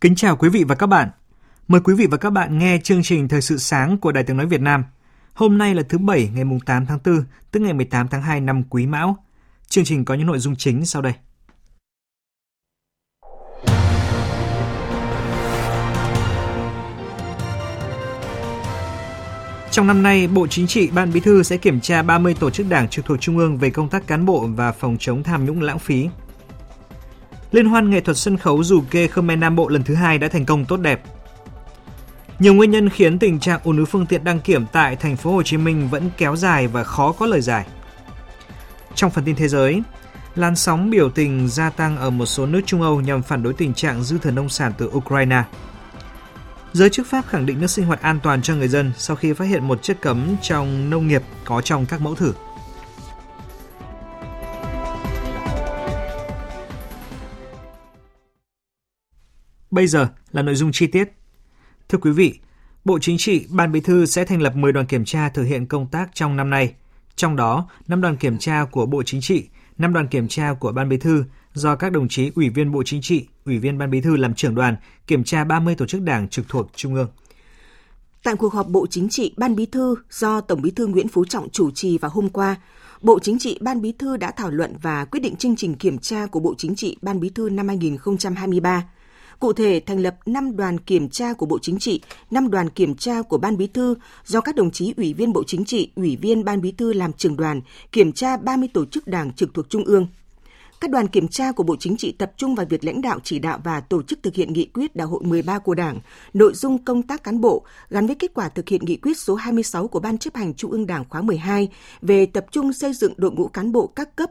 Kính chào quý vị và các bạn. Mời quý vị và các bạn nghe chương trình Thời sự sáng của Đài Tiếng Nói Việt Nam. Hôm nay là thứ Bảy ngày 8 tháng 4, tức ngày 18 tháng 2 năm Quý Mão. Chương trình có những nội dung chính sau đây. Trong năm nay, Bộ Chính trị, Ban Bí thư sẽ kiểm tra 30 tổ chức đảng trực thuộc Trung ương về công tác cán bộ và phòng chống tham nhũng lãng phí. Liên hoan nghệ thuật sân khấu dù kê Khmer Nam Bộ lần thứ hai đã thành công tốt đẹp. Nhiều nguyên nhân khiến tình trạng ùn ứ phương tiện đăng kiểm tại thành phố Hồ Chí Minh vẫn kéo dài và khó có lời giải. Trong phần tin thế giới, làn sóng biểu tình gia tăng ở một số nước Trung Âu nhằm phản đối tình trạng dư thừa nông sản từ Ukraine. Giới chức Pháp khẳng định nước sinh hoạt an toàn cho người dân sau khi phát hiện một chất cấm trong nông nghiệp có trong các mẫu thử. Bây giờ là nội dung chi tiết. Thưa quý vị, Bộ Chính trị, Ban Bí thư sẽ thành lập 10 đoàn kiểm tra thực hiện công tác trong năm nay. Trong đó, 5 đoàn kiểm tra của Bộ Chính trị, 5 đoàn kiểm tra của Ban Bí thư do các đồng chí Ủy viên Bộ Chính trị, Ủy viên Ban Bí thư làm trưởng đoàn kiểm tra 30 tổ chức đảng trực thuộc Trung ương. Tại cuộc họp Bộ Chính trị, Ban Bí thư do Tổng Bí thư Nguyễn Phú Trọng chủ trì vào hôm qua, Bộ Chính trị Ban Bí thư đã thảo luận và quyết định chương trình kiểm tra của Bộ Chính trị Ban Bí thư năm 2023. Cụ thể, thành lập 5 đoàn kiểm tra của Bộ Chính trị, 5 đoàn kiểm tra của Ban Bí thư do các đồng chí Ủy viên Bộ Chính trị, Ủy viên Ban Bí thư làm trưởng đoàn, kiểm tra 30 tổ chức đảng trực thuộc Trung ương. Các đoàn kiểm tra của Bộ Chính trị tập trung vào việc lãnh đạo chỉ đạo và tổ chức thực hiện nghị quyết Đại hội 13 của Đảng, nội dung công tác cán bộ gắn với kết quả thực hiện nghị quyết số 26 của Ban chấp hành Trung ương Đảng khóa 12 về tập trung xây dựng đội ngũ cán bộ các cấp,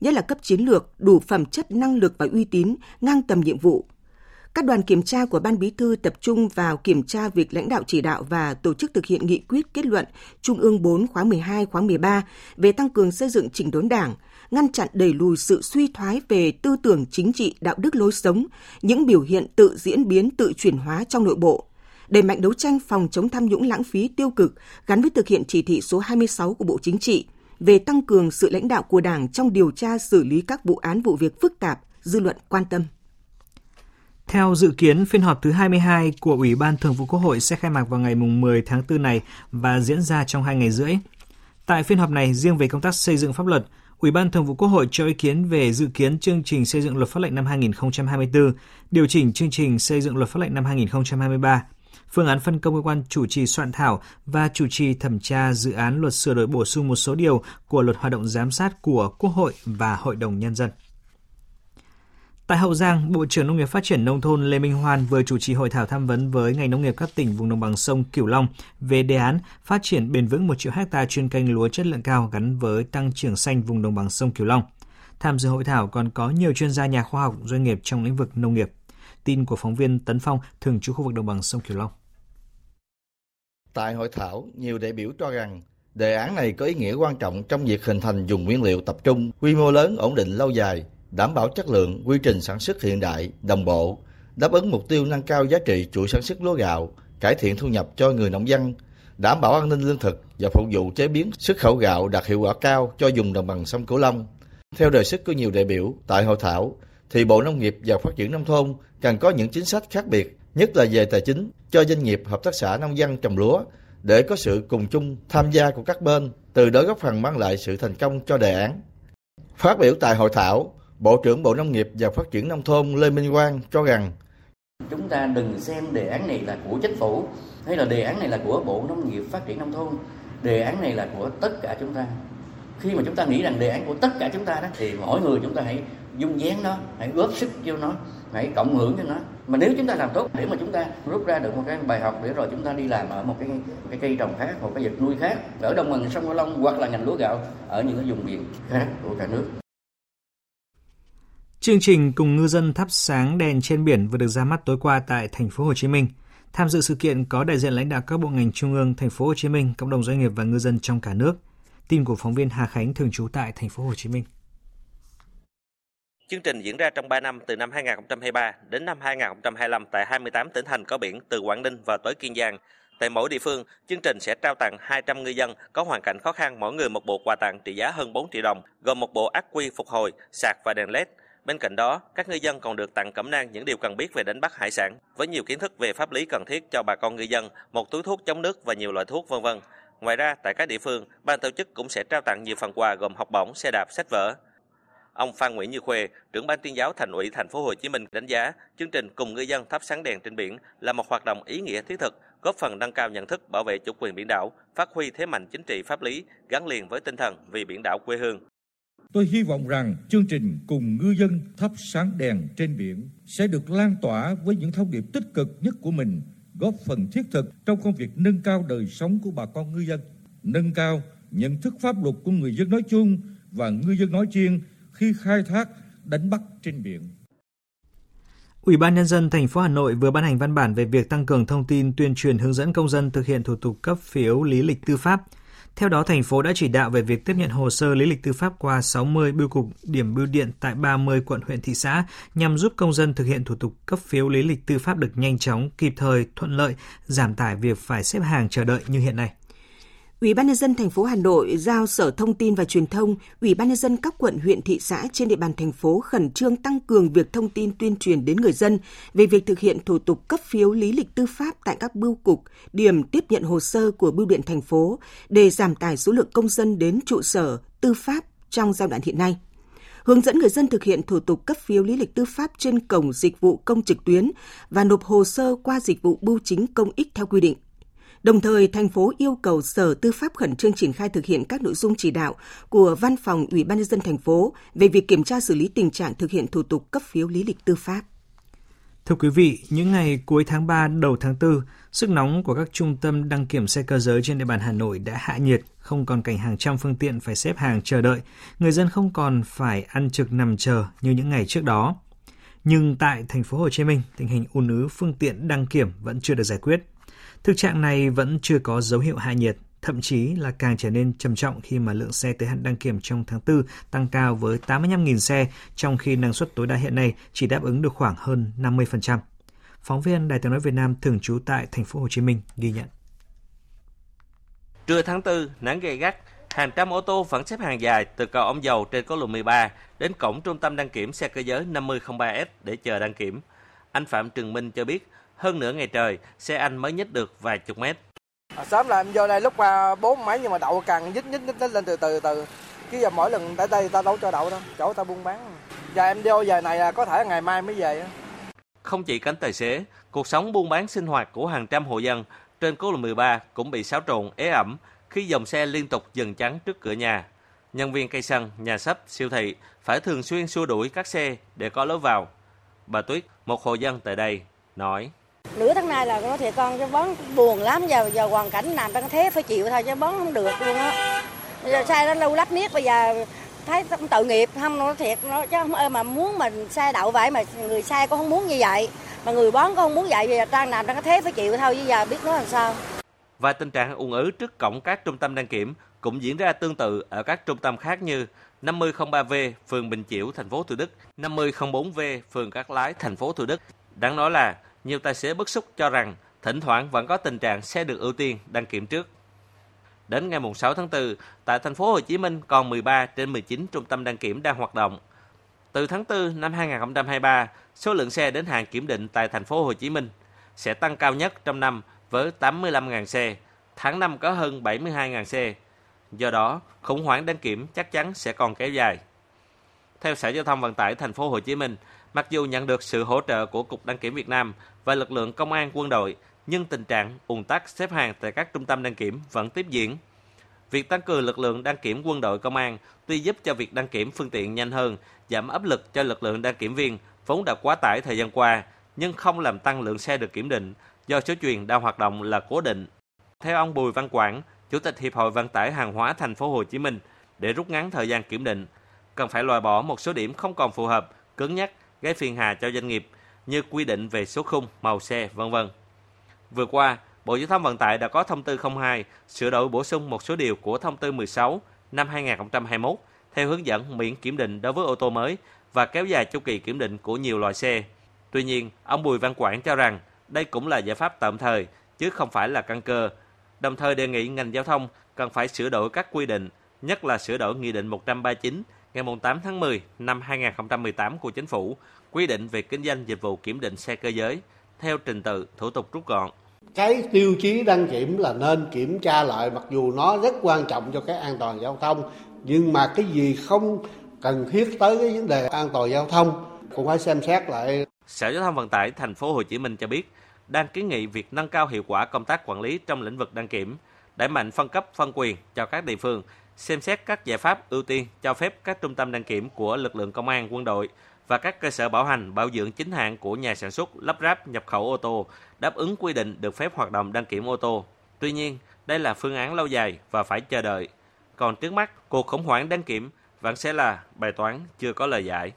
nhất là cấp chiến lược, đủ phẩm chất năng lực và uy tín, ngang tầm nhiệm vụ, các đoàn kiểm tra của Ban Bí thư tập trung vào kiểm tra việc lãnh đạo chỉ đạo và tổ chức thực hiện nghị quyết kết luận Trung ương 4 khóa 12 khóa 13 về tăng cường xây dựng chỉnh đốn đảng, ngăn chặn đẩy lùi sự suy thoái về tư tưởng chính trị, đạo đức lối sống, những biểu hiện tự diễn biến, tự chuyển hóa trong nội bộ, đẩy mạnh đấu tranh phòng chống tham nhũng lãng phí tiêu cực gắn với thực hiện chỉ thị số 26 của Bộ Chính trị về tăng cường sự lãnh đạo của Đảng trong điều tra xử lý các vụ án vụ việc phức tạp, dư luận quan tâm. Theo dự kiến, phiên họp thứ 22 của Ủy ban Thường vụ Quốc hội sẽ khai mạc vào ngày 10 tháng 4 này và diễn ra trong hai ngày rưỡi. Tại phiên họp này, riêng về công tác xây dựng pháp luật, Ủy ban Thường vụ Quốc hội cho ý kiến về dự kiến chương trình xây dựng luật pháp lệnh năm 2024, điều chỉnh chương trình xây dựng luật pháp lệnh năm 2023, phương án phân công cơ quan chủ trì soạn thảo và chủ trì thẩm tra dự án luật sửa đổi bổ sung một số điều của luật hoạt động giám sát của Quốc hội và Hội đồng Nhân dân. Tại Hậu Giang, Bộ trưởng Nông nghiệp Phát triển Nông thôn Lê Minh Hoan vừa chủ trì hội thảo tham vấn với ngành nông nghiệp các tỉnh vùng đồng bằng sông Cửu Long về đề án phát triển bền vững 1 triệu hecta chuyên canh lúa chất lượng cao gắn với tăng trưởng xanh vùng đồng bằng sông Cửu Long. Tham dự hội thảo còn có nhiều chuyên gia nhà khoa học, doanh nghiệp trong lĩnh vực nông nghiệp. Tin của phóng viên Tấn Phong, thường trú khu vực đồng bằng sông Cửu Long. Tại hội thảo, nhiều đại biểu cho rằng đề án này có ý nghĩa quan trọng trong việc hình thành dùng nguyên liệu tập trung, quy mô lớn, ổn định lâu dài, đảm bảo chất lượng, quy trình sản xuất hiện đại, đồng bộ, đáp ứng mục tiêu nâng cao giá trị chuỗi sản xuất lúa gạo, cải thiện thu nhập cho người nông dân, đảm bảo an ninh lương thực và phục vụ chế biến xuất khẩu gạo đạt hiệu quả cao cho vùng đồng bằng sông Cửu Long. Theo đề xuất của nhiều đại biểu tại hội thảo, thì Bộ Nông nghiệp và Phát triển Nông thôn cần có những chính sách khác biệt, nhất là về tài chính cho doanh nghiệp hợp tác xã nông dân trồng lúa để có sự cùng chung tham gia của các bên, từ đó góp phần mang lại sự thành công cho đề án. Phát biểu tại hội thảo, Bộ trưởng Bộ Nông nghiệp và Phát triển Nông thôn Lê Minh Quang cho rằng, Chúng ta đừng xem đề án này là của chính phủ, hay là đề án này là của Bộ Nông nghiệp Phát triển Nông thôn. Đề án này là của tất cả chúng ta. khi mà chúng ta nghĩ rằng đề án của tất cả chúng ta đó, thì mỗi người chúng ta hãy dung dáng nó, hãy góp sức cho nó, hãy cộng hưởng cho nó mà nếu chúng ta làm tốt, để mà chúng ta rút ra được một cái bài học, để rồi chúng ta đi làm ở một cái cái cây trồng khác, một cái vật nuôi khác, ở đồng bằng sông cửu long hoặc là ngành lúa gạo ở những cái vùng biển khác của cả nước Chương trình cùng ngư dân thắp sáng đèn trên biển vừa được ra mắt tối qua tại thành phố Hồ Chí Minh. Tham dự sự kiện có đại diện lãnh đạo các bộ ngành trung ương, thành phố Hồ Chí Minh, cộng đồng doanh nghiệp và ngư dân trong cả nước. Tin của phóng viên Hà Khánh thường trú tại thành phố Hồ Chí Minh. Chương trình diễn ra trong 3 năm từ năm 2023 đến năm 2025 tại 28 tỉnh thành có biển từ Quảng Ninh và tới Kiên Giang. Tại mỗi địa phương, chương trình sẽ trao tặng 200 ngư dân có hoàn cảnh khó khăn mỗi người một bộ quà tặng trị giá hơn 4 triệu đồng, gồm một bộ ắc quy phục hồi, sạc và đèn LED. Bên cạnh đó, các ngư dân còn được tặng cẩm nang những điều cần biết về đánh bắt hải sản, với nhiều kiến thức về pháp lý cần thiết cho bà con ngư dân, một túi thuốc chống nước và nhiều loại thuốc vân vân. Ngoài ra, tại các địa phương, ban tổ chức cũng sẽ trao tặng nhiều phần quà gồm học bổng, xe đạp, sách vở. Ông Phan Nguyễn Như Khuê, trưởng ban tuyên giáo Thành ủy Thành phố Hồ Chí Minh đánh giá chương trình cùng ngư dân thắp sáng đèn trên biển là một hoạt động ý nghĩa thiết thực, góp phần nâng cao nhận thức bảo vệ chủ quyền biển đảo, phát huy thế mạnh chính trị pháp lý gắn liền với tinh thần vì biển đảo quê hương. Tôi hy vọng rằng chương trình cùng ngư dân thắp sáng đèn trên biển sẽ được lan tỏa với những thông điệp tích cực nhất của mình, góp phần thiết thực trong công việc nâng cao đời sống của bà con ngư dân, nâng cao nhận thức pháp luật của người dân nói chung và ngư dân nói riêng khi khai thác đánh bắt trên biển. Ủy ban nhân dân thành phố Hà Nội vừa ban hành văn bản về việc tăng cường thông tin tuyên truyền hướng dẫn công dân thực hiện thủ tục cấp phiếu lý lịch tư pháp. Theo đó, thành phố đã chỉ đạo về việc tiếp nhận hồ sơ lý lịch tư pháp qua 60 bưu cục điểm bưu điện tại 30 quận huyện thị xã nhằm giúp công dân thực hiện thủ tục cấp phiếu lý lịch tư pháp được nhanh chóng, kịp thời, thuận lợi, giảm tải việc phải xếp hàng chờ đợi như hiện nay. Ủy ban nhân dân thành phố Hà Nội giao Sở Thông tin và Truyền thông, Ủy ban nhân dân các quận huyện thị xã trên địa bàn thành phố khẩn trương tăng cường việc thông tin tuyên truyền đến người dân về việc thực hiện thủ tục cấp phiếu lý lịch tư pháp tại các bưu cục, điểm tiếp nhận hồ sơ của bưu điện thành phố để giảm tải số lượng công dân đến trụ sở tư pháp trong giai đoạn hiện nay hướng dẫn người dân thực hiện thủ tục cấp phiếu lý lịch tư pháp trên cổng dịch vụ công trực tuyến và nộp hồ sơ qua dịch vụ bưu chính công ích theo quy định. Đồng thời, thành phố yêu cầu Sở Tư pháp khẩn trương triển khai thực hiện các nội dung chỉ đạo của Văn phòng Ủy ban nhân dân thành phố về việc kiểm tra xử lý tình trạng thực hiện thủ tục cấp phiếu lý lịch tư pháp. Thưa quý vị, những ngày cuối tháng 3 đầu tháng 4, sức nóng của các trung tâm đăng kiểm xe cơ giới trên địa bàn Hà Nội đã hạ nhiệt, không còn cảnh hàng trăm phương tiện phải xếp hàng chờ đợi, người dân không còn phải ăn trực nằm chờ như những ngày trước đó. Nhưng tại thành phố Hồ Chí Minh, tình hình ùn ứ phương tiện đăng kiểm vẫn chưa được giải quyết. Thực trạng này vẫn chưa có dấu hiệu hạ nhiệt, thậm chí là càng trở nên trầm trọng khi mà lượng xe tới hạn đăng kiểm trong tháng 4 tăng cao với 85.000 xe, trong khi năng suất tối đa hiện nay chỉ đáp ứng được khoảng hơn 50%. Phóng viên Đài tiếng nói Việt Nam thường trú tại thành phố Hồ Chí Minh ghi nhận. Trưa tháng 4, nắng gay gắt, hàng trăm ô tô vẫn xếp hàng dài từ cầu ông dầu trên quốc lộ 13 đến cổng trung tâm đăng kiểm xe cơ giới 5003S để chờ đăng kiểm. Anh Phạm Trường Minh cho biết hơn nửa ngày trời, xe anh mới nhích được vài chục mét. À, sớm là em vô đây lúc qua bốn mấy nhưng mà đậu càng nhích nhích nhích lên từ từ từ. Cái giờ mỗi lần tới đây ta đâu cho đậu đâu, chỗ ta buôn bán. Giờ em vô giờ này là có thể ngày mai mới về. Không chỉ cánh tài xế, cuộc sống buôn bán sinh hoạt của hàng trăm hộ dân trên quốc lộ 13 cũng bị xáo trộn ế ẩm khi dòng xe liên tục dừng chắn trước cửa nhà. Nhân viên cây xăng, nhà sách, siêu thị phải thường xuyên xua đuổi các xe để có lối vào. Bà Tuyết, một hộ dân tại đây, nói nửa tháng nay là nó thiệt con cho bón buồn lắm giờ giờ hoàn cảnh làm trong thế phải chịu thôi chứ bón không được luôn á. Giờ sai nó lâu lắp miết bây giờ thấy tự nghiệp không nó thiệt nó chứ không mà muốn mình sai đậu vậy mà người sai cũng không muốn như vậy. Mà người bón cũng không muốn vậy bây giờ trang làm đang cái thế phải chịu thôi bây giờ biết nó làm sao. Và tình trạng ùn ứ trước cổng các trung tâm đăng kiểm cũng diễn ra tương tự ở các trung tâm khác như 5003V phường Bình Chiểu thành phố Thủ Đức, 5004V phường Cát Lái thành phố Thủ Đức. Đáng nói là nhiều tài xế bức xúc cho rằng thỉnh thoảng vẫn có tình trạng xe được ưu tiên đăng kiểm trước. Đến ngày 6 tháng 4, tại thành phố Hồ Chí Minh còn 13 trên 19 trung tâm đăng kiểm đang hoạt động. Từ tháng 4 năm 2023, số lượng xe đến hàng kiểm định tại thành phố Hồ Chí Minh sẽ tăng cao nhất trong năm với 85.000 xe, tháng 5 có hơn 72.000 xe. Do đó, khủng hoảng đăng kiểm chắc chắn sẽ còn kéo dài. Theo Sở Giao thông Vận tải thành phố Hồ Chí Minh, mặc dù nhận được sự hỗ trợ của Cục Đăng kiểm Việt Nam và lực lượng công an quân đội, nhưng tình trạng ùn tắc xếp hàng tại các trung tâm đăng kiểm vẫn tiếp diễn. Việc tăng cường lực lượng đăng kiểm quân đội công an tuy giúp cho việc đăng kiểm phương tiện nhanh hơn, giảm áp lực cho lực lượng đăng kiểm viên vốn đã quá tải thời gian qua, nhưng không làm tăng lượng xe được kiểm định do số chuyền đang hoạt động là cố định. Theo ông Bùi Văn Quảng, Chủ tịch Hiệp hội Vận tải hàng hóa thành phố Hồ Chí Minh, để rút ngắn thời gian kiểm định, cần phải loại bỏ một số điểm không còn phù hợp, cứng nhắc, gây phiền hà cho doanh nghiệp như quy định về số khung, màu xe, vân vân. Vừa qua, Bộ Giao thông Vận tải đã có thông tư 02 sửa đổi bổ sung một số điều của thông tư 16 năm 2021 theo hướng dẫn miễn kiểm định đối với ô tô mới và kéo dài chu kỳ kiểm định của nhiều loại xe. Tuy nhiên, ông Bùi Văn Quảng cho rằng đây cũng là giải pháp tạm thời chứ không phải là căn cơ. Đồng thời đề nghị ngành giao thông cần phải sửa đổi các quy định, nhất là sửa đổi Nghị định 139 ngày 8 tháng 10 năm 2018 của Chính phủ quy định về kinh doanh dịch vụ kiểm định xe cơ giới theo trình tự thủ tục rút gọn. Cái tiêu chí đăng kiểm là nên kiểm tra lại mặc dù nó rất quan trọng cho cái an toàn giao thông nhưng mà cái gì không cần thiết tới cái vấn đề an toàn giao thông cũng phải xem xét lại. Sở Giao thông Vận tải thành phố Hồ Chí Minh cho biết đang kiến nghị việc nâng cao hiệu quả công tác quản lý trong lĩnh vực đăng kiểm, đẩy mạnh phân cấp phân quyền cho các địa phương, xem xét các giải pháp ưu tiên cho phép các trung tâm đăng kiểm của lực lượng công an, quân đội và các cơ sở bảo hành, bảo dưỡng chính hãng của nhà sản xuất, lắp ráp, nhập khẩu ô tô đáp ứng quy định được phép hoạt động đăng kiểm ô tô. Tuy nhiên, đây là phương án lâu dài và phải chờ đợi. Còn trước mắt, cuộc khủng hoảng đăng kiểm vẫn sẽ là bài toán chưa có lời giải.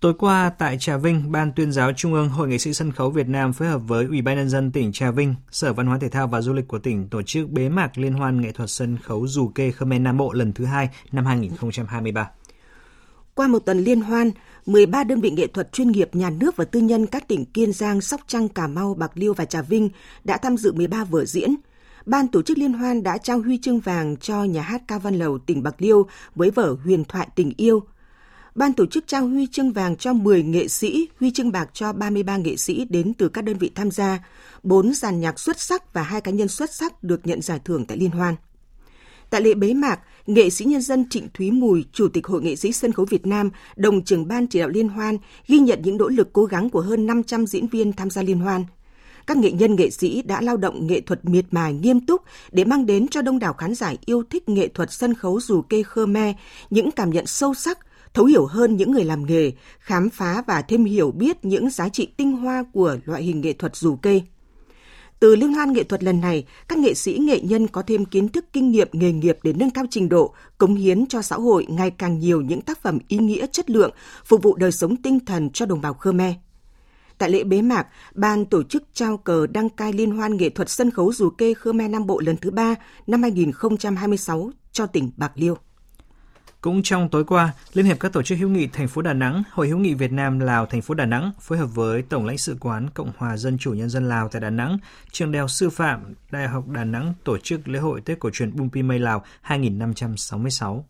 Tối qua tại Trà Vinh, Ban tuyên giáo Trung ương Hội nghệ sĩ sân khấu Việt Nam phối hợp với Ủy ban nhân dân tỉnh Trà Vinh, Sở Văn hóa Thể thao và Du lịch của tỉnh tổ chức bế mạc Liên hoan nghệ thuật sân khấu dù kê Khmer Nam Bộ lần thứ hai năm 2023. Qua một tuần liên hoan, 13 đơn vị nghệ thuật chuyên nghiệp nhà nước và tư nhân các tỉnh Kiên Giang, Sóc Trăng, Cà Mau, Bạc Liêu và Trà Vinh đã tham dự 13 vở diễn. Ban tổ chức liên hoan đã trao huy chương vàng cho nhà hát Cao Văn Lầu tỉnh Bạc Liêu với vở Huyền thoại tình yêu. Ban tổ chức trao huy chương vàng cho 10 nghệ sĩ, huy chương bạc cho 33 nghệ sĩ đến từ các đơn vị tham gia, 4 dàn nhạc xuất sắc và hai cá nhân xuất sắc được nhận giải thưởng tại liên hoan. Tại lễ bế mạc, nghệ sĩ nhân dân Trịnh Thúy Mùi, Chủ tịch Hội nghệ sĩ sân khấu Việt Nam, đồng trưởng ban chỉ đạo liên hoan, ghi nhận những nỗ lực cố gắng của hơn 500 diễn viên tham gia liên hoan. Các nghệ nhân nghệ sĩ đã lao động nghệ thuật miệt mài nghiêm túc để mang đến cho đông đảo khán giả yêu thích nghệ thuật sân khấu dù kê Khmer những cảm nhận sâu sắc, thấu hiểu hơn những người làm nghề, khám phá và thêm hiểu biết những giá trị tinh hoa của loại hình nghệ thuật dù kê. Từ liên hoan nghệ thuật lần này, các nghệ sĩ nghệ nhân có thêm kiến thức kinh nghiệm nghề nghiệp để nâng cao trình độ, cống hiến cho xã hội ngày càng nhiều những tác phẩm ý nghĩa chất lượng, phục vụ đời sống tinh thần cho đồng bào Khmer. Tại lễ bế mạc, ban tổ chức trao cờ đăng cai liên hoan nghệ thuật sân khấu dù kê Khmer Nam Bộ lần thứ ba năm 2026 cho tỉnh Bạc Liêu. Cũng trong tối qua, Liên hiệp các tổ chức hữu nghị thành phố Đà Nẵng, Hội hữu nghị Việt Nam Lào thành phố Đà Nẵng phối hợp với Tổng lãnh sự quán Cộng hòa Dân chủ Nhân dân Lào tại Đà Nẵng, trường Đại học Sư phạm Đại học Đà Nẵng tổ chức lễ hội Tết cổ truyền Bung Pi Mây Lào 2566.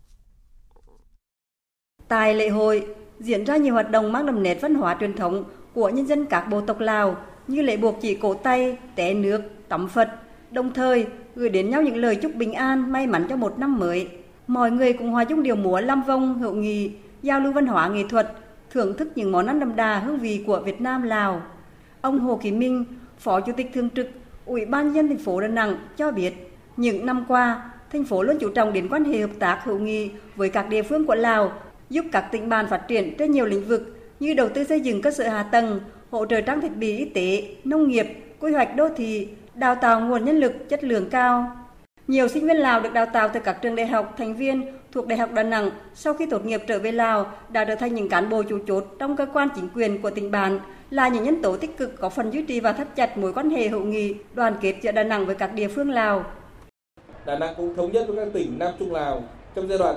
Tại lễ hội diễn ra nhiều hoạt động mang đậm nét văn hóa truyền thống của nhân dân các bộ tộc Lào như lễ buộc chỉ cổ tay, té nước, tắm Phật, đồng thời gửi đến nhau những lời chúc bình an, may mắn cho một năm mới mọi người cùng hòa chung điều múa lam vong hữu nghị, giao lưu văn hóa nghệ thuật, thưởng thức những món ăn đậm đà hương vị của Việt Nam Lào. Ông Hồ Kỳ Minh, Phó Chủ tịch Thường trực Ủy ban dân thành phố Đà Nẵng cho biết, những năm qua, thành phố luôn chú trọng đến quan hệ hợp tác hữu nghị với các địa phương của Lào, giúp các tỉnh bàn phát triển trên nhiều lĩnh vực như đầu tư xây dựng cơ sở hạ tầng, hỗ trợ trang thiết bị y tế, nông nghiệp, quy hoạch đô thị, đào tạo nguồn nhân lực chất lượng cao. Nhiều sinh viên Lào được đào tạo từ các trường đại học thành viên thuộc Đại học Đà Nẵng sau khi tốt nghiệp trở về Lào đã trở thành những cán bộ chủ chốt trong cơ quan chính quyền của tỉnh bạn, là những nhân tố tích cực có phần duy trì và thắt chặt mối quan hệ hữu nghị, đoàn kết giữa Đà Nẵng với các địa phương Lào. Đà Nẵng cũng thống nhất với các tỉnh Nam Trung Lào trong giai đoạn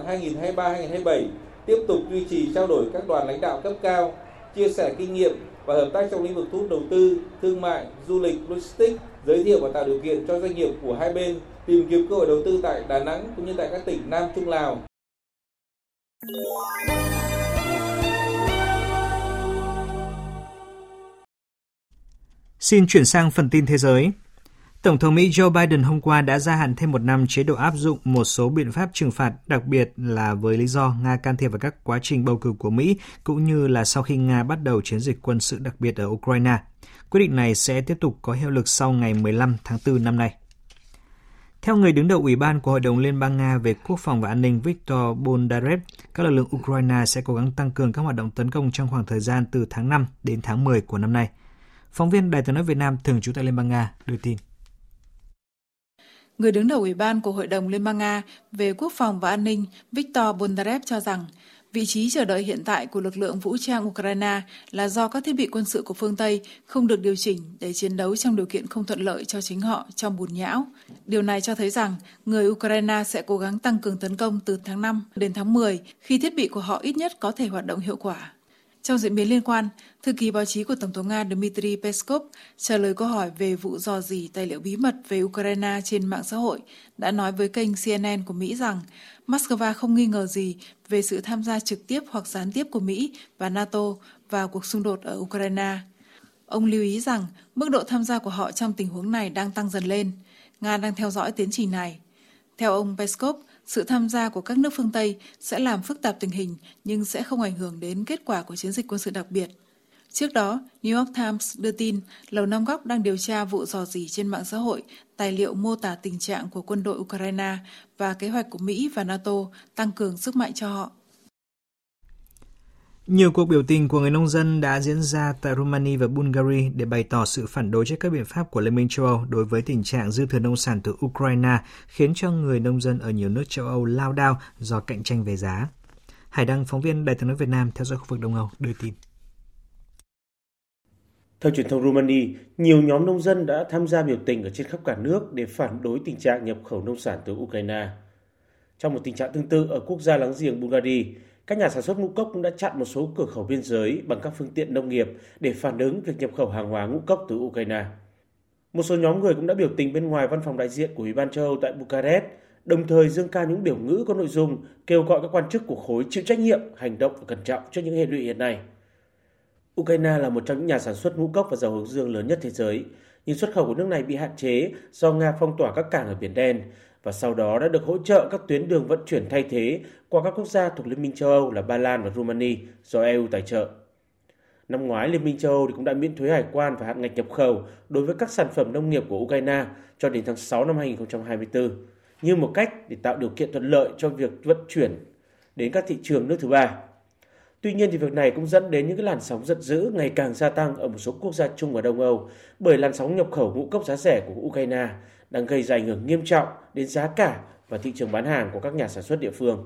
2023-2027 tiếp tục duy trì trao đổi các đoàn lãnh đạo cấp cao, chia sẻ kinh nghiệm và hợp tác trong lĩnh vực thu hút đầu tư, thương mại, du lịch, logistics, giới thiệu và tạo điều kiện cho doanh nghiệp của hai bên tìm kiếm cơ hội đầu tư tại Đà Nẵng cũng như tại các tỉnh Nam Trung Lào. Xin chuyển sang phần tin thế giới. Tổng thống Mỹ Joe Biden hôm qua đã gia hạn thêm một năm chế độ áp dụng một số biện pháp trừng phạt, đặc biệt là với lý do Nga can thiệp vào các quá trình bầu cử của Mỹ, cũng như là sau khi Nga bắt đầu chiến dịch quân sự đặc biệt ở Ukraine. Quyết định này sẽ tiếp tục có hiệu lực sau ngày 15 tháng 4 năm nay. Theo người đứng đầu Ủy ban của Hội đồng Liên bang Nga về Quốc phòng và An ninh Viktor Bondarev, các lực lượng Ukraine sẽ cố gắng tăng cường các hoạt động tấn công trong khoảng thời gian từ tháng 5 đến tháng 10 của năm nay. Phóng viên Đài tiếng nói Việt Nam thường trú tại Liên bang Nga đưa tin. Người đứng đầu Ủy ban của Hội đồng Liên bang Nga về Quốc phòng và An ninh Viktor Bondarev cho rằng Vị trí chờ đợi hiện tại của lực lượng vũ trang Ukraine là do các thiết bị quân sự của phương Tây không được điều chỉnh để chiến đấu trong điều kiện không thuận lợi cho chính họ trong bùn nhão. Điều này cho thấy rằng người Ukraine sẽ cố gắng tăng cường tấn công từ tháng 5 đến tháng 10 khi thiết bị của họ ít nhất có thể hoạt động hiệu quả. Trong diễn biến liên quan, thư ký báo chí của Tổng thống Nga Dmitry Peskov trả lời câu hỏi về vụ dò dỉ tài liệu bí mật về Ukraine trên mạng xã hội đã nói với kênh CNN của Mỹ rằng Moscow không nghi ngờ gì về sự tham gia trực tiếp hoặc gián tiếp của Mỹ và NATO vào cuộc xung đột ở Ukraine. Ông lưu ý rằng mức độ tham gia của họ trong tình huống này đang tăng dần lên. Nga đang theo dõi tiến trình này. Theo ông Peskov, sự tham gia của các nước phương Tây sẽ làm phức tạp tình hình nhưng sẽ không ảnh hưởng đến kết quả của chiến dịch quân sự đặc biệt. Trước đó, New York Times đưa tin Lầu Năm Góc đang điều tra vụ dò dỉ trên mạng xã hội tài liệu mô tả tình trạng của quân đội Ukraine và kế hoạch của Mỹ và NATO tăng cường sức mạnh cho họ. Nhiều cuộc biểu tình của người nông dân đã diễn ra tại Romania và Bulgaria để bày tỏ sự phản đối trước các biện pháp của Liên minh châu Âu đối với tình trạng dư thừa nông sản từ Ukraine, khiến cho người nông dân ở nhiều nước châu Âu lao đao do cạnh tranh về giá. Hải Đăng, phóng viên Đài tiếng nói Việt Nam theo dõi khu vực Đông Âu, đưa tin. Theo truyền thông Romania, nhiều nhóm nông dân đã tham gia biểu tình ở trên khắp cả nước để phản đối tình trạng nhập khẩu nông sản từ Ukraine. Trong một tình trạng tương tự ở quốc gia láng giềng Bulgaria, các nhà sản xuất ngũ cốc cũng đã chặn một số cửa khẩu biên giới bằng các phương tiện nông nghiệp để phản ứng việc nhập khẩu hàng hóa ngũ cốc từ Ukraine. Một số nhóm người cũng đã biểu tình bên ngoài văn phòng đại diện của Ủy ban châu Âu tại Bucharest, đồng thời dương ca những biểu ngữ có nội dung kêu gọi các quan chức của khối chịu trách nhiệm, hành động và cẩn trọng trước những hệ lụy hiện nay. Ukraine là một trong những nhà sản xuất ngũ cốc và dầu hướng dương lớn nhất thế giới, nhưng xuất khẩu của nước này bị hạn chế do Nga phong tỏa các cảng ở Biển Đen và sau đó đã được hỗ trợ các tuyến đường vận chuyển thay thế qua các quốc gia thuộc Liên minh châu Âu là Ba Lan và Romania do EU tài trợ. Năm ngoái, Liên minh châu Âu cũng đã miễn thuế hải quan và hạn ngạch nhập khẩu đối với các sản phẩm nông nghiệp của Ukraine cho đến tháng 6 năm 2024, như một cách để tạo điều kiện thuận lợi cho việc vận chuyển đến các thị trường nước thứ ba. Tuy nhiên thì việc này cũng dẫn đến những cái làn sóng giận dữ ngày càng gia tăng ở một số quốc gia chung ở Đông Âu bởi làn sóng nhập khẩu ngũ cốc giá rẻ của Ukraine đang gây ra ảnh hưởng nghiêm trọng đến giá cả và thị trường bán hàng của các nhà sản xuất địa phương.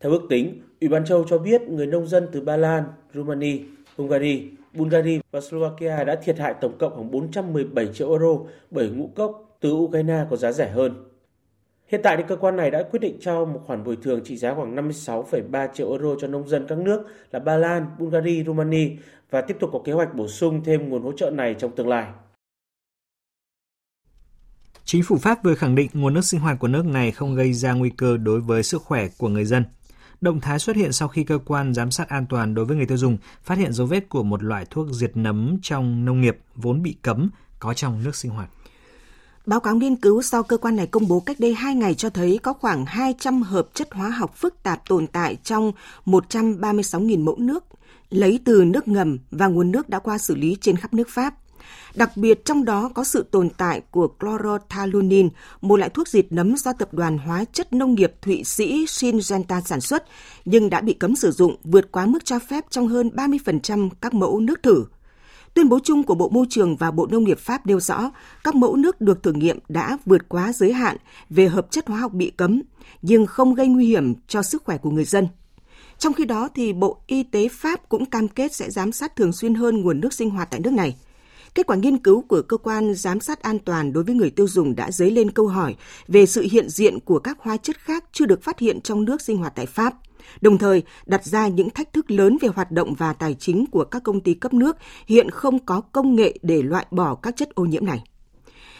Theo ước tính, Ủy ban châu cho biết người nông dân từ Ba Lan, Romania, Hungary, Bulgaria và Slovakia đã thiệt hại tổng cộng khoảng 417 triệu euro bởi ngũ cốc từ Ukraine có giá rẻ hơn. Hiện tại thì cơ quan này đã quyết định trao một khoản bồi thường trị giá khoảng 56,3 triệu euro cho nông dân các nước là Ba Lan, Bulgaria, Romania và tiếp tục có kế hoạch bổ sung thêm nguồn hỗ trợ này trong tương lai. Chính phủ Pháp vừa khẳng định nguồn nước sinh hoạt của nước này không gây ra nguy cơ đối với sức khỏe của người dân. Động thái xuất hiện sau khi cơ quan giám sát an toàn đối với người tiêu dùng phát hiện dấu vết của một loại thuốc diệt nấm trong nông nghiệp vốn bị cấm có trong nước sinh hoạt. Báo cáo nghiên cứu do cơ quan này công bố cách đây 2 ngày cho thấy có khoảng 200 hợp chất hóa học phức tạp tồn tại trong 136.000 mẫu nước lấy từ nước ngầm và nguồn nước đã qua xử lý trên khắp nước Pháp. Đặc biệt trong đó có sự tồn tại của chlorothalonil, một loại thuốc diệt nấm do tập đoàn hóa chất nông nghiệp Thụy Sĩ Syngenta sản xuất, nhưng đã bị cấm sử dụng vượt quá mức cho phép trong hơn 30% các mẫu nước thử. Tuyên bố chung của Bộ Môi trường và Bộ Nông nghiệp Pháp nêu rõ các mẫu nước được thử nghiệm đã vượt quá giới hạn về hợp chất hóa học bị cấm, nhưng không gây nguy hiểm cho sức khỏe của người dân. Trong khi đó, thì Bộ Y tế Pháp cũng cam kết sẽ giám sát thường xuyên hơn nguồn nước sinh hoạt tại nước này. Kết quả nghiên cứu của cơ quan giám sát an toàn đối với người tiêu dùng đã dấy lên câu hỏi về sự hiện diện của các hóa chất khác chưa được phát hiện trong nước sinh hoạt tại Pháp, đồng thời đặt ra những thách thức lớn về hoạt động và tài chính của các công ty cấp nước hiện không có công nghệ để loại bỏ các chất ô nhiễm này.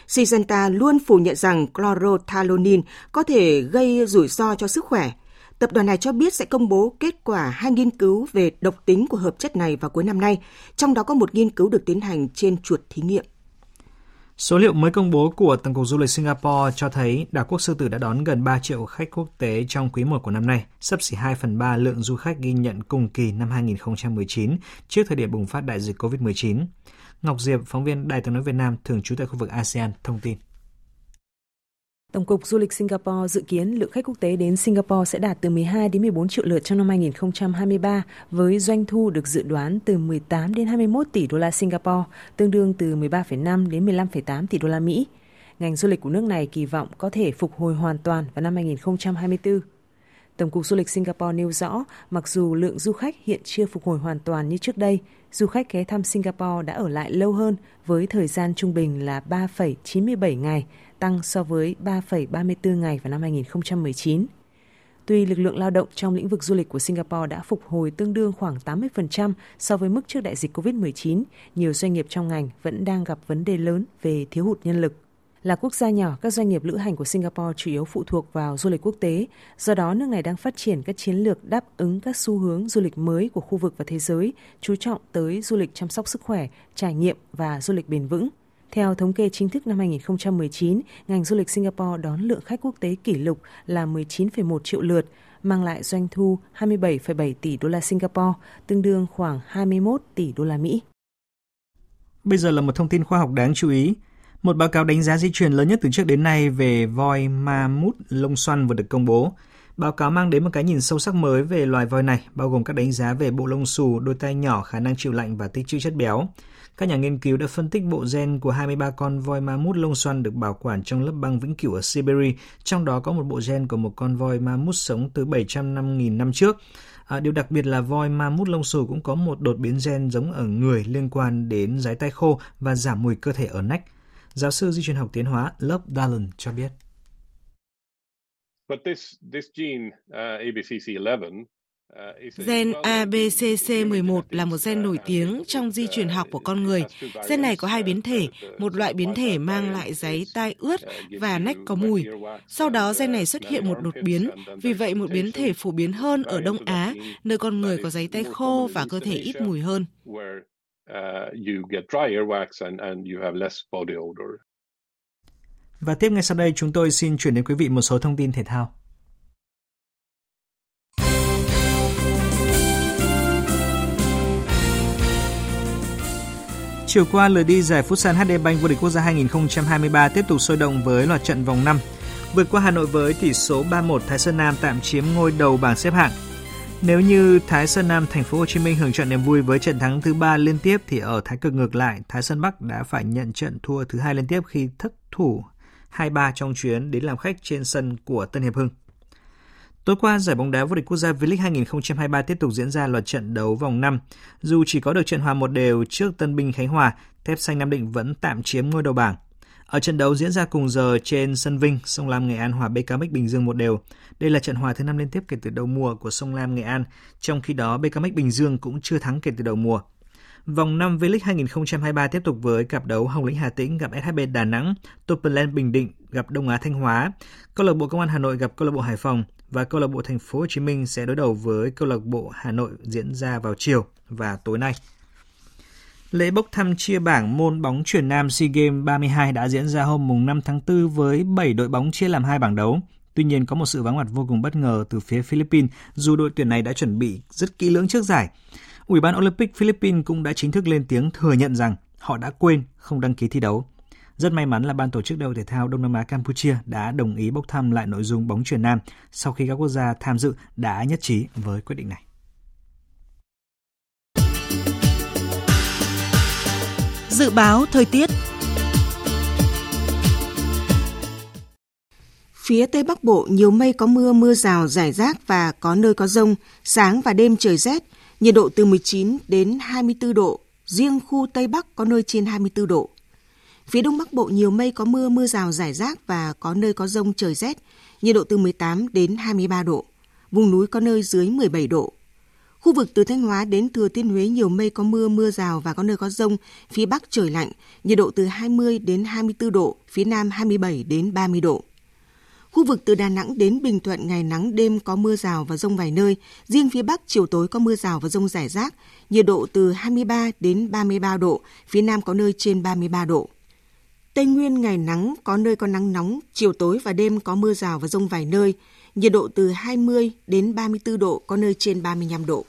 Syngenta luôn phủ nhận rằng chlorothalonil có thể gây rủi ro cho sức khỏe. Tập đoàn này cho biết sẽ công bố kết quả hai nghiên cứu về độc tính của hợp chất này vào cuối năm nay, trong đó có một nghiên cứu được tiến hành trên chuột thí nghiệm. Số liệu mới công bố của Tổng cục Du lịch Singapore cho thấy đảo quốc Sư Tử đã đón gần 3 triệu khách quốc tế trong quý 1 của năm nay, sấp xỉ 2 phần 3 lượng du khách ghi nhận cùng kỳ năm 2019 trước thời điểm bùng phát đại dịch COVID-19. Ngọc Diệp, phóng viên Đài tiếng nói Việt Nam thường trú tại khu vực ASEAN, thông tin. Tổng cục Du lịch Singapore dự kiến lượng khách quốc tế đến Singapore sẽ đạt từ 12 đến 14 triệu lượt trong năm 2023 với doanh thu được dự đoán từ 18 đến 21 tỷ đô la Singapore, tương đương từ 13,5 đến 15,8 tỷ đô la Mỹ. Ngành du lịch của nước này kỳ vọng có thể phục hồi hoàn toàn vào năm 2024. Tổng cục Du lịch Singapore nêu rõ, mặc dù lượng du khách hiện chưa phục hồi hoàn toàn như trước đây, du khách ghé thăm Singapore đã ở lại lâu hơn với thời gian trung bình là 3,97 ngày, tăng so với 3,34 ngày vào năm 2019. Tuy lực lượng lao động trong lĩnh vực du lịch của Singapore đã phục hồi tương đương khoảng 80% so với mức trước đại dịch COVID-19, nhiều doanh nghiệp trong ngành vẫn đang gặp vấn đề lớn về thiếu hụt nhân lực. Là quốc gia nhỏ, các doanh nghiệp lữ hành của Singapore chủ yếu phụ thuộc vào du lịch quốc tế, do đó nước này đang phát triển các chiến lược đáp ứng các xu hướng du lịch mới của khu vực và thế giới, chú trọng tới du lịch chăm sóc sức khỏe, trải nghiệm và du lịch bền vững. Theo thống kê chính thức năm 2019, ngành du lịch Singapore đón lượng khách quốc tế kỷ lục là 19,1 triệu lượt, mang lại doanh thu 27,7 tỷ đô la Singapore, tương đương khoảng 21 tỷ đô la Mỹ. Bây giờ là một thông tin khoa học đáng chú ý. Một báo cáo đánh giá di truyền lớn nhất từ trước đến nay về voi ma mút lông xoăn vừa được công bố. Báo cáo mang đến một cái nhìn sâu sắc mới về loài voi này, bao gồm các đánh giá về bộ lông xù, đôi tay nhỏ, khả năng chịu lạnh và tích trữ chất béo. Các nhà nghiên cứu đã phân tích bộ gen của 23 con voi ma mút lông xoăn được bảo quản trong lớp băng vĩnh cửu ở Siberia, trong đó có một bộ gen của một con voi ma mút sống từ 700.000 năm trước. À, điều đặc biệt là voi ma mút lông xù cũng có một đột biến gen giống ở người liên quan đến giái tay khô và giảm mùi cơ thể ở nách. Giáo sư di truyền học tiến hóa lớp Dallin cho biết. But this, this gene, uh, ABCC11, Gen ABCC11 là một gen nổi tiếng trong di truyền học của con người. Gen này có hai biến thể, một loại biến thể mang lại giấy tai ướt và nách có mùi. Sau đó gen này xuất hiện một đột biến, vì vậy một biến thể phổ biến hơn ở Đông Á, nơi con người có giấy tay khô và cơ thể ít mùi hơn. Và tiếp ngay sau đây chúng tôi xin chuyển đến quý vị một số thông tin thể thao. Chiều qua, lượt đi giải Futsal HD Bank vô địch quốc gia 2023 tiếp tục sôi động với loạt trận vòng 5. Vượt qua Hà Nội với tỷ số 3-1, Thái Sơn Nam tạm chiếm ngôi đầu bảng xếp hạng. Nếu như Thái Sơn Nam thành phố Hồ Chí Minh hưởng trận niềm vui với trận thắng thứ ba liên tiếp thì ở thái cực ngược lại, Thái Sơn Bắc đã phải nhận trận thua thứ hai liên tiếp khi thất thủ 2-3 trong chuyến đến làm khách trên sân của Tân Hiệp Hưng. Tối qua, giải bóng đá vô địch quốc gia V-League 2023 tiếp tục diễn ra loạt trận đấu vòng 5. Dù chỉ có được trận hòa một đều trước Tân Binh Khánh Hòa, Thép Xanh Nam Định vẫn tạm chiếm ngôi đầu bảng. Ở trận đấu diễn ra cùng giờ trên sân Vinh, Sông Lam Nghệ An hòa BKMX Bình Dương một đều. Đây là trận hòa thứ năm liên tiếp kể từ đầu mùa của Sông Lam Nghệ An, trong khi đó BKMX Bình Dương cũng chưa thắng kể từ đầu mùa. Vòng 5 V-League 2023 tiếp tục với cặp đấu Hồng Lĩnh Hà Tĩnh gặp SHB Đà Nẵng, Topland Bình Định gặp Đông Á Thanh Hóa, câu lạc bộ Công an Hà Nội gặp câu lạc bộ Hải Phòng và câu lạc bộ Thành phố Hồ Chí Minh sẽ đối đầu với câu lạc bộ Hà Nội diễn ra vào chiều và tối nay. Lễ bốc thăm chia bảng môn bóng chuyển nam SEA Games 32 đã diễn ra hôm mùng 5 tháng 4 với 7 đội bóng chia làm hai bảng đấu. Tuy nhiên, có một sự vắng mặt vô cùng bất ngờ từ phía Philippines, dù đội tuyển này đã chuẩn bị rất kỹ lưỡng trước giải. Ủy ban Olympic Philippines cũng đã chính thức lên tiếng thừa nhận rằng họ đã quên không đăng ký thi đấu. Rất may mắn là ban tổ chức đấu thể thao Đông Nam Á Campuchia đã đồng ý bốc thăm lại nội dung bóng chuyền nam sau khi các quốc gia tham dự đã nhất trí với quyết định này. Dự báo thời tiết Phía Tây Bắc Bộ nhiều mây có mưa, mưa rào, rải rác và có nơi có rông, sáng và đêm trời rét, nhiệt độ từ 19 đến 24 độ, riêng khu Tây Bắc có nơi trên 24 độ. Phía Đông Bắc Bộ nhiều mây có mưa, mưa rào rải rác và có nơi có rông trời rét, nhiệt độ từ 18 đến 23 độ. Vùng núi có nơi dưới 17 độ. Khu vực từ Thanh Hóa đến Thừa Thiên Huế nhiều mây có mưa, mưa rào và có nơi có rông. Phía Bắc trời lạnh, nhiệt độ từ 20 đến 24 độ, phía Nam 27 đến 30 độ. Khu vực từ Đà Nẵng đến Bình Thuận ngày nắng đêm có mưa rào và rông vài nơi, riêng phía Bắc chiều tối có mưa rào và rông rải rác, nhiệt độ từ 23 đến 33 độ, phía Nam có nơi trên 33 độ. Tây Nguyên ngày nắng, có nơi có nắng nóng, chiều tối và đêm có mưa rào và rông vài nơi, nhiệt độ từ 20 đến 34 độ, có nơi trên 35 độ.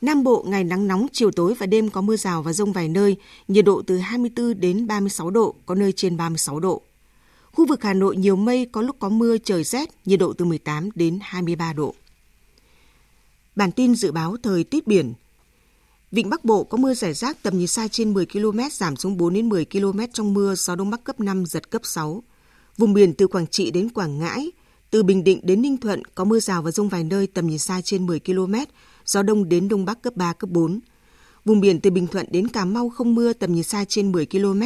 Nam Bộ ngày nắng nóng, chiều tối và đêm có mưa rào và rông vài nơi, nhiệt độ từ 24 đến 36 độ, có nơi trên 36 độ. Khu vực Hà Nội nhiều mây, có lúc có mưa, trời rét, nhiệt độ từ 18 đến 23 độ. Bản tin dự báo thời tiết biển. Vịnh Bắc Bộ có mưa rải rác tầm nhìn xa trên 10 km giảm xuống 4 đến 10 km trong mưa, gió đông bắc cấp 5 giật cấp 6. Vùng biển từ Quảng Trị đến Quảng Ngãi, từ Bình Định đến Ninh Thuận có mưa rào và rông vài nơi tầm nhìn xa trên 10 km, gió đông đến đông bắc cấp 3 cấp 4. Vùng biển từ Bình Thuận đến Cà Mau không mưa tầm nhìn xa trên 10 km,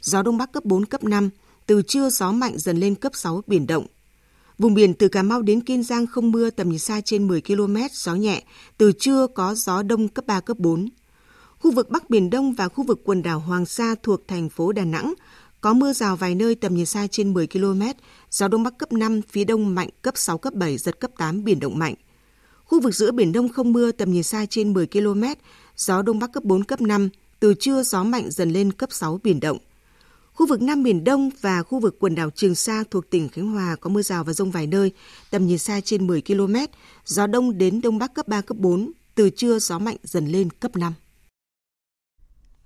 gió đông bắc cấp 4 cấp 5, từ trưa gió mạnh dần lên cấp 6 biển động. Vùng biển từ Cà Mau đến Kiên Giang không mưa tầm nhìn xa trên 10 km, gió nhẹ, từ trưa có gió đông cấp 3 cấp 4. Khu vực Bắc Biển Đông và khu vực quần đảo Hoàng Sa thuộc thành phố Đà Nẵng có mưa rào vài nơi tầm nhìn xa trên 10 km, gió đông bắc cấp 5, phía đông mạnh cấp 6 cấp 7 giật cấp 8 biển động mạnh. Khu vực giữa biển Đông không mưa tầm nhìn xa trên 10 km, gió đông bắc cấp 4 cấp 5, từ trưa gió mạnh dần lên cấp 6 biển động. Khu vực Nam Biển Đông và khu vực quần đảo Trường Sa thuộc tỉnh Khánh Hòa có mưa rào và rông vài nơi, tầm nhìn xa trên 10 km, gió đông đến đông bắc cấp 3, cấp 4, từ trưa gió mạnh dần lên cấp 5.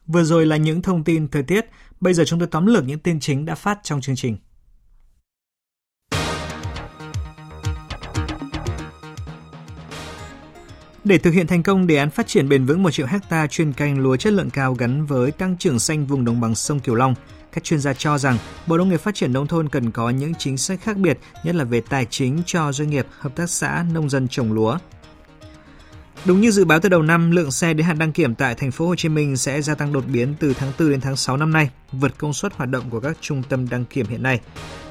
Vừa rồi là những thông tin thời tiết, bây giờ chúng tôi tóm lược những tin chính đã phát trong chương trình. Để thực hiện thành công đề án phát triển bền vững 1 triệu hecta chuyên canh lúa chất lượng cao gắn với tăng trưởng xanh vùng đồng bằng sông Kiều Long, các chuyên gia cho rằng Bộ Nông nghiệp Phát triển Nông thôn cần có những chính sách khác biệt, nhất là về tài chính cho doanh nghiệp, hợp tác xã, nông dân trồng lúa. Đúng như dự báo từ đầu năm, lượng xe đến hạn đăng kiểm tại thành phố Hồ Chí Minh sẽ gia tăng đột biến từ tháng 4 đến tháng 6 năm nay, vượt công suất hoạt động của các trung tâm đăng kiểm hiện nay.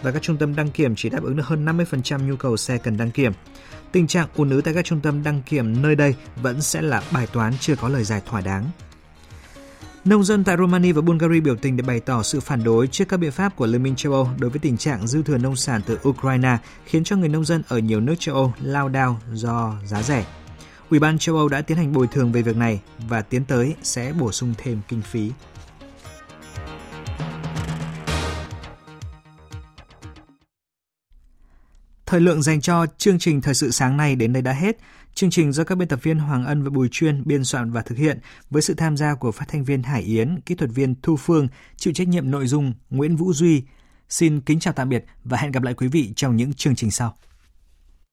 Và các trung tâm đăng kiểm chỉ đáp ứng được hơn 50% nhu cầu xe cần đăng kiểm. Tình trạng ùn ứ tại các trung tâm đăng kiểm nơi đây vẫn sẽ là bài toán chưa có lời giải thỏa đáng. Nông dân tại Romania và Bulgaria biểu tình để bày tỏ sự phản đối trước các biện pháp của Liên minh châu Âu đối với tình trạng dư thừa nông sản từ Ukraine, khiến cho người nông dân ở nhiều nước châu Âu lao đao do giá rẻ. Ủy ban châu Âu đã tiến hành bồi thường về việc này và tiến tới sẽ bổ sung thêm kinh phí. Thời lượng dành cho chương trình thời sự sáng nay đến đây đã hết. Chương trình do các biên tập viên Hoàng Ân và Bùi Chuyên biên soạn và thực hiện với sự tham gia của phát thanh viên Hải Yến, kỹ thuật viên Thu Phương, chịu trách nhiệm nội dung Nguyễn Vũ Duy. Xin kính chào tạm biệt và hẹn gặp lại quý vị trong những chương trình sau.